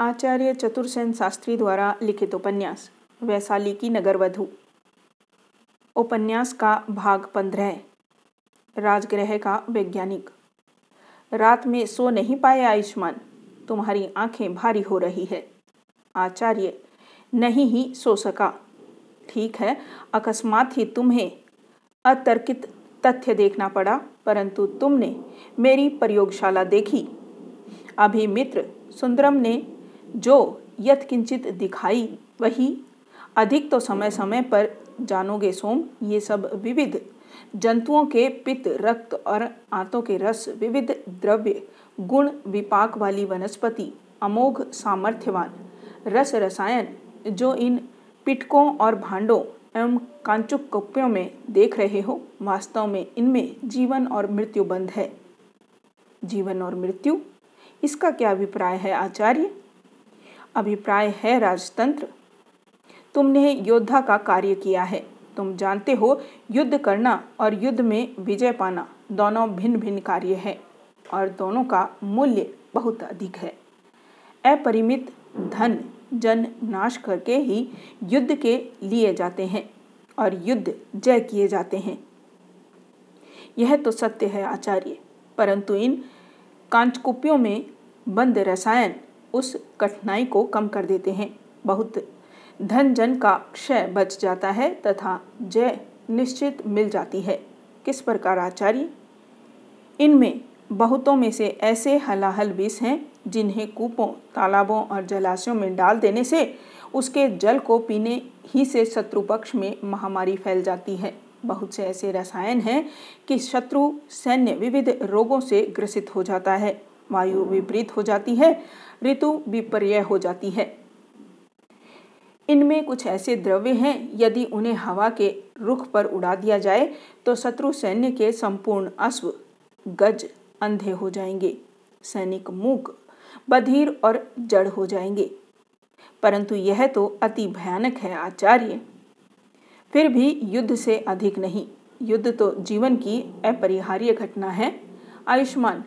आचार्य चतुर्सेन शास्त्री द्वारा लिखित उपन्यास वैशाली की नगरवधु। उपन्यास का भाग पंद्रह राजगृह का वैज्ञानिक। रात में सो नहीं पाए आयुष्मान, तुम्हारी आँखें भारी हो रही है। आचार्य, नहीं ही सो सका। ठीक है, अकस्मात ही तुम्हें अतर्कित तथ्य देखना पड़ा, परंतु तुमने मेरी प्रयोगशाला देखी। अभी मित्र सुंदरम ने जो यथकिंचित दिखाई वही, अधिक तो समय समय पर जानोगे सोम, ये सब विविध। जंतुओं के पित्त, रक्त और आंतों के रस, विविध द्रव्य, गुण विपाक वाली वनस्पति, अमोघ सामर्थ्यवान। रस रसायन, जो इन पिटकों और भांडों एवं कांचुक कप्यों में देख रहे हो, वास्तव में इनमें जीवन और मृत्यु बंध है। जीवन और मृत्यु? इसका क्या अभिप्राय है आचार्य? अभिप्राय है राजतंत्र। तुमने योद्धा का कार्य किया है। तुम जानते हो, युद्ध करना और युद्ध में विजय पाना दोनों भिन्न भिन्न कार्य है और दोनों का मूल्य बहुत अधिक है। अपरिमित धन, जन नाश करके ही युद्ध के लिए जाते हैं और युद्ध जय किए जाते हैं। यह तो सत्य है आचार्य, परंतु इन कांचकुपियों में बंद रसायन उस कठिनाई को कम कर देते हैं। बहुत धन जन का क्षय बच जाता है तथा जय निश्चित मिल जाती है। किस प्रकार आचार्य? इनमें बहुतों में से ऐसे हलाहल विष हैं, जिन्हें कूपों, तालाबों और जलाशयों में डाल देने से उसके जल को पीने ही से शत्रु पक्ष में महामारी फैल जाती है। बहुत से ऐसे रसायन हैं कि शत्रु सैन्य विविध रोगों से ग्रसित हो जाता है। वायु विपरीत हो जाती है, ऋतु विपर्य हो जाती है। इनमें कुछ ऐसे द्रव्य हैं, यदि उन्हें हवा के रुख पर उड़ा दिया जाए तो शत्रु सैन्य के संपूर्ण अश्व, गज अंधे हो जाएँगे। सैनिक मूक, बधिर और जड़ हो जाएँगे। परंतु यह तो अति भयानक है आचार्य। फिर भी युद्ध से अधिक नहीं, युद्ध तो जीवन की अपरिहार्य घटना है। आयुष्मान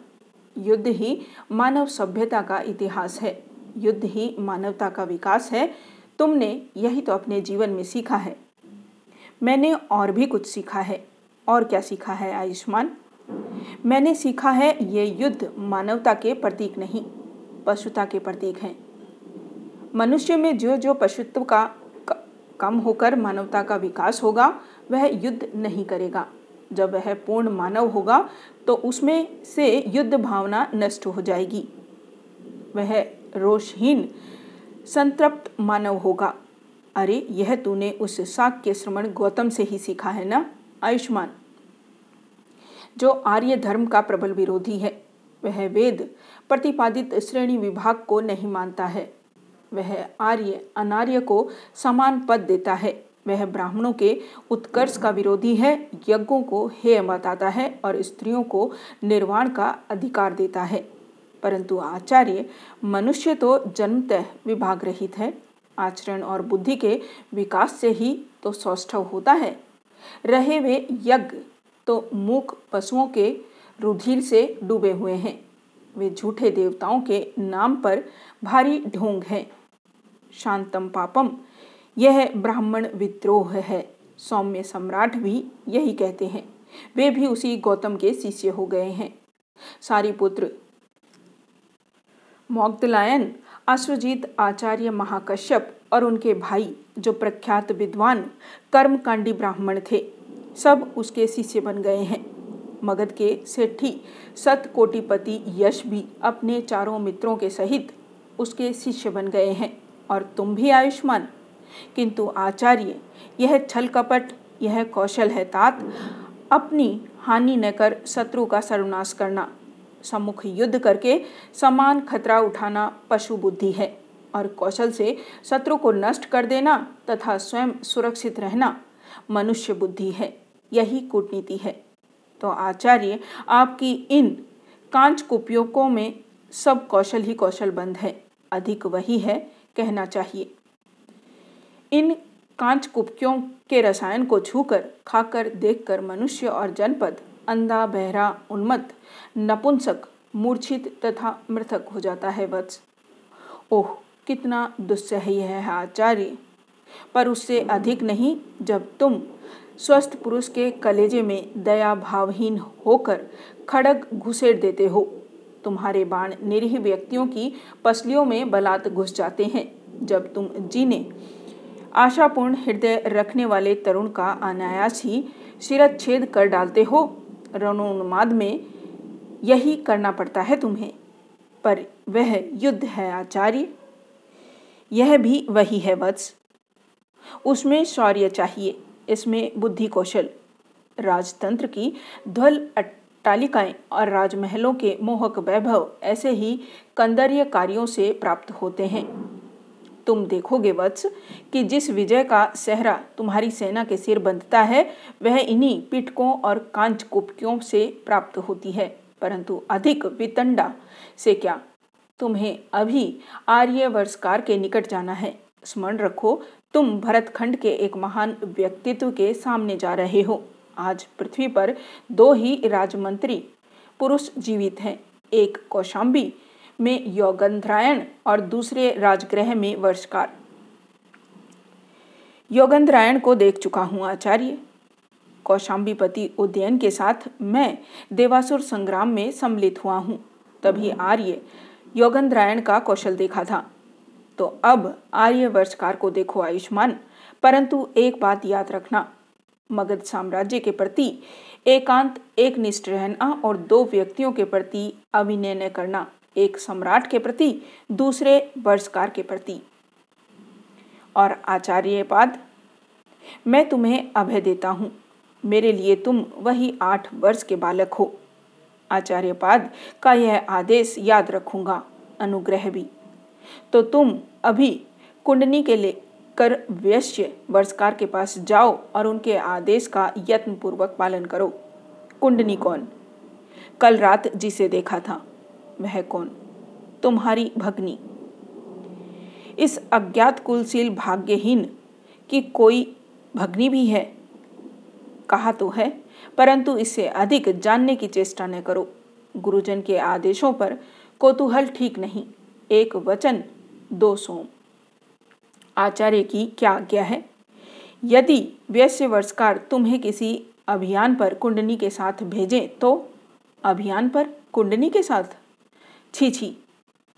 युद्ध ही मानव सभ्यता का इतिहास है। युद्ध ही मानवता का विकास है। तुमने यही तो अपने जीवन में सीखा है। मैंने और भी कुछ सीखा है। और क्या सीखा है आयुष्मान? मैंने सीखा है ये युद्ध मानवता के प्रतीक नहीं, पशुता के प्रतीक हैं। मनुष्य में जो जो पशुत्व का कम होकर मानवता का विकास होगा, वह युद्ध नहीं करेगा। जब वह पूर्ण मानव होगा तो उसमें से युद्ध भावना नष्ट हो जाएगी। वह रोषहीन, संतृप्त मानव होगा। अरे, यह तूने उस साक्य श्रवण गौतम से ही सीखा है ना, आयुष्मान? जो आर्य धर्म का प्रबल विरोधी है, वह वेद प्रतिपादित श्रेणी विभाग को नहीं मानता है। वह आर्य अनार्य को समान पद देता है। वह ब्राह्मणों के उत्कर्ष का विरोधी है, यज्ञों को हेय बताता है और स्त्रियों को निर्वाण का अधिकार देता है। परंतु आचार्य, मनुष्य तो जन्मतः विभाग रहित है। आचरण और बुद्धि के विकास से ही तो सौष्ठव होता है। रहे वे यज्ञ तो मूक पशुओं के रुधिर से डूबे हुए हैं। वे झूठे देवताओं के नाम पर भारी ढोंग हैं। शांतम पापम यह ब्राह्मण विद्रोह है। सौम्य सम्राट भी यही कहते हैं। वे भी उसी गौतम के शिष्य हो गए हैं। सारी पुत्र मोग्दलायन अश्वजीत आचार्य महाकश्यप और उनके भाई, जो प्रख्यात विद्वान, कर्मकांडी ब्राह्मण थे, सब उसके शिष्य बन गए हैं। मगध के सेठी, सत कोटिपति यश भी अपने चारों मित्रों के सहित उसके शिष्य बन गए हैं। और तुम भी आयुष्मान किंतु आचार्य, यह छल कपट, यह कौशल है तात। अपनी हानि न कर शत्रु का सर्वनाश करना। सम्मुख युद्ध करके समान खतरा उठाना पशु बुद्धि है और कौशल से शत्रु को नष्ट कर देना तथा स्वयं सुरक्षित रहना मनुष्य बुद्धि है, यही कूटनीति है। तो आचार्य, आपकी इन कांच कुपयोगों में सब कौशल ही कौशल बंद है। अधिक वही है कहना चाहिए। इन कांच कुपकियों के रसायन को छूकर खाकर देखकर मनुष्य और जनपद अंधा, बहरा, उन्मत्त, नपुंसक, मूर्छित तथा मृतक हो जाता है वत्स। ओह, कितना दुस्सह्य है आचार्य! पर उससे अधिक नहीं, जब तुम स्वस्थ पुरुष के कलेजे में दया भावहीन होकर खड़ग घुसेड़ देते हो, तुम्हारे बाण निरीह व्यक्तियों की पसलियों में बलात् घुस जाते हैं, जब तुम जीने आशापूर्ण हृदय रखने वाले तरुण का अनायास ही शिरच्छेद कर डालते हो। रणोन्माद में यही करना पड़ता है तुम्हें। पर वह युद्ध है आचार्य। यह भी वही है वत्स। उसमें शौर्य चाहिए, इसमें बुद्धि कौशल। राजतंत्र की ध्वल अट्टालिकाएँ और राजमहलों के मोहक वैभव ऐसे ही कंदर्य कार्यों से प्राप्त होते हैं। तुम देखोगे वत्स कि जिस विजय का सहरा तुम्हारी सेना के सिर बंधता है, वह इन्हीं पिटकों और कांच कुपकियों से प्राप्त होती है। परंतु अधिक वितंडा से क्या? तुम्हें अभी आर्य वर्षकार के निकट जाना है। स्मरण रखो, तुम भरतखंड के एक महान व्यक्तित्व के सामने जा रहे हो। आज पृथ्वी पर दो ही राजमंत्री पुरुष जीवित हैं, एक कौशाम्बी में योगंधरायण और दूसरे राजगृह में वर्षकार योगंधरायण को देख चुका हूँ आचार्य। कौशाम्बीपति उदयन के साथ मैं देवासुर संग्राम में सम्मिलित हुआ हूँ। तभी आर्य योगंधरायण का कौशल देखा था। तो अब आर्य वर्षकार को देखो आयुष्मान, परंतु एक बात याद रखना, मगध साम्राज्य के प्रति एकांत एक निष्ठ रहना और दो व्यक्तियों के प्रति अभिनय करना। एक सम्राट के प्रति, दूसरे वर्षकार के प्रति। और आचार्य पाद मैं तुम्हें अभय देता हूँ। मेरे लिए तुम वही आठ वर्ष के बालक हो। आचार्य पाद का यह आदेश याद रखूँगा, अनुग्रह भी। तो तुम अभी कुंडनी के लेकर वैश्य वर्षकार के पास जाओ और उनके आदेश का यत्न पूर्वक पालन करो। कुंडनी कौन? कल रात जिसे देखा था। वह कौन? तुम्हारी भगनी। इस अज्ञात कुलशील भाग्यहीन की कोई भगनी भी है? कहा तो है, परंतु इससे अधिक जानने की चेष्टा न करो। गुरुजन के आदेशों पर कोतूहल ठीक नहीं। एक वचन, दो सोम। आचार्य की क्या आज्ञा है? यदि वैश्य वर्षकार तुम्हें किसी अभियान पर कुंडनी के साथ भेजें तो अभियान पर कुंडनी के साथ? छी छी।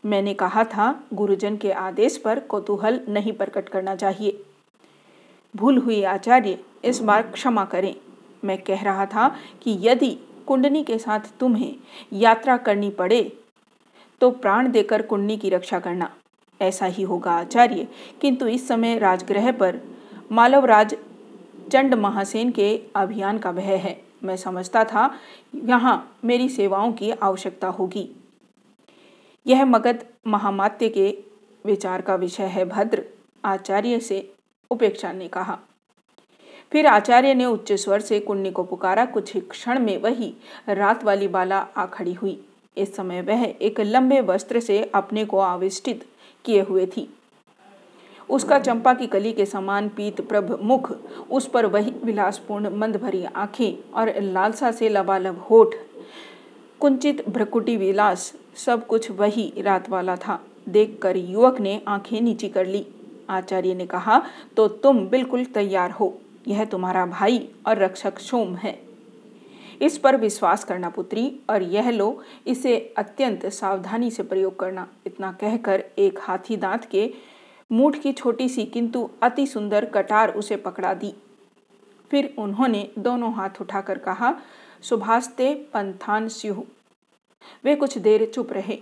मैंने कहा था, गुरुजन के आदेश पर कौतूहल नहीं प्रकट करना चाहिए। भूल हुई आचार्य, इस बार क्षमा करें। मैं कह रहा था कि यदि कुंडनी के साथ तुम्हें यात्रा करनी पड़े तो प्राण देकर कुंडनी की रक्षा करना। ऐसा ही होगा आचार्य। किंतु इस समय राजगृह पर मालवराज चंड महासेन के अभियान का भय है। मैं समझता था, यहाँ मेरी सेवाओं की आवश्यकता होगी। यह मगध महामात्य के विचार का विषय है, भद्र आचार्य से उपेक्षा ने कहा। फिर आचार्य ने उच्च स्वर से कुंडी को पुकारा, कुछ क्षण में वही रात वाली बाला आ खड़ी हुई। इस समय वह एक लंबे वस्त्र से अपने को आविष्टित किए हुए थी। उसका चंपा की कली के समान पीत प्रभ मुख, उस पर वही विलासपूर्ण मंद भरी आँखें और लालसा से लबालब होठ, कुंचित भ्रकुटी विलास सब कुछ वही रात वाला था। देखकर युवक ने आँखें नीची कर ली। आचार्य ने कहा तो तुम बिल्कुल तैयार हो। यह तुम्हारा भाई और रक्षक सोम है। इस पर विश्वास करना पुत्री, और यह लो, इसे अत्यंत सावधानी से प्रयोग करना। इतना कहकर एक हाथी दांत के मूठ की छोटी सी किंतु अति सुंदर कटार उसे पकड़ा दी। फिर उन्होंने दोनों हाथ उठाकर कहा सुभाषते पंथान स्यु वे कुछ देर चुप रहे।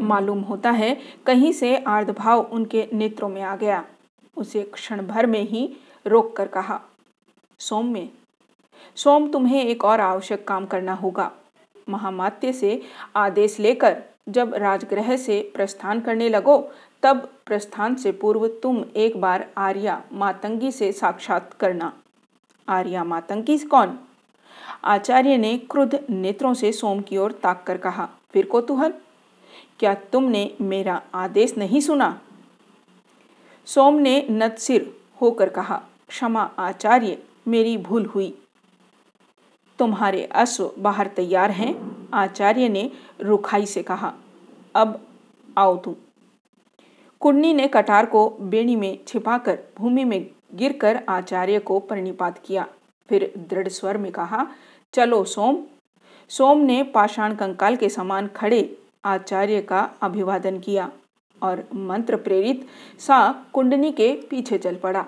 मालूम होता है, कहीं से आर्धभाव उनके नेत्रों में आ गया। उसे क्षण भर में ही रोक कर कहा, सौम्य सोम तुम्हें एक और आवश्यक काम करना होगा। महामात्य से आदेश लेकर जब राजगृह से प्रस्थान करने लगो, तब प्रस्थान से पूर्व तुम एक बार आर्या मातंगी से साक्षात करना। आर्या मातंगी कौन? आचार्य ने क्रुद्ध नेत्रों से सोम की ओर ताक कर कहा, फिर कोतूहल, क्या तुमने मेरा आदेश नहीं सुना? सोम ने नतसिर होकर कहा, क्षमा आचार्य, मेरी भूल हुई। तुम्हारे अश्व बाहर तैयार हैं, आचार्य ने रुखाई से कहा, अब आओ तुम। कुंडनी ने कटार को बेणी में छिपाकर भूमि में गिरकर आचार्य को प्रणिपात किया। फिर दृढ़ स्वर में कहा, चलो सोम। सोम ने पाषाण कंकाल के समान खड़े आचार्य का अभिवादन किया और मंत्र प्रेरित सा कुंडनी के पीछे चल पड़ा।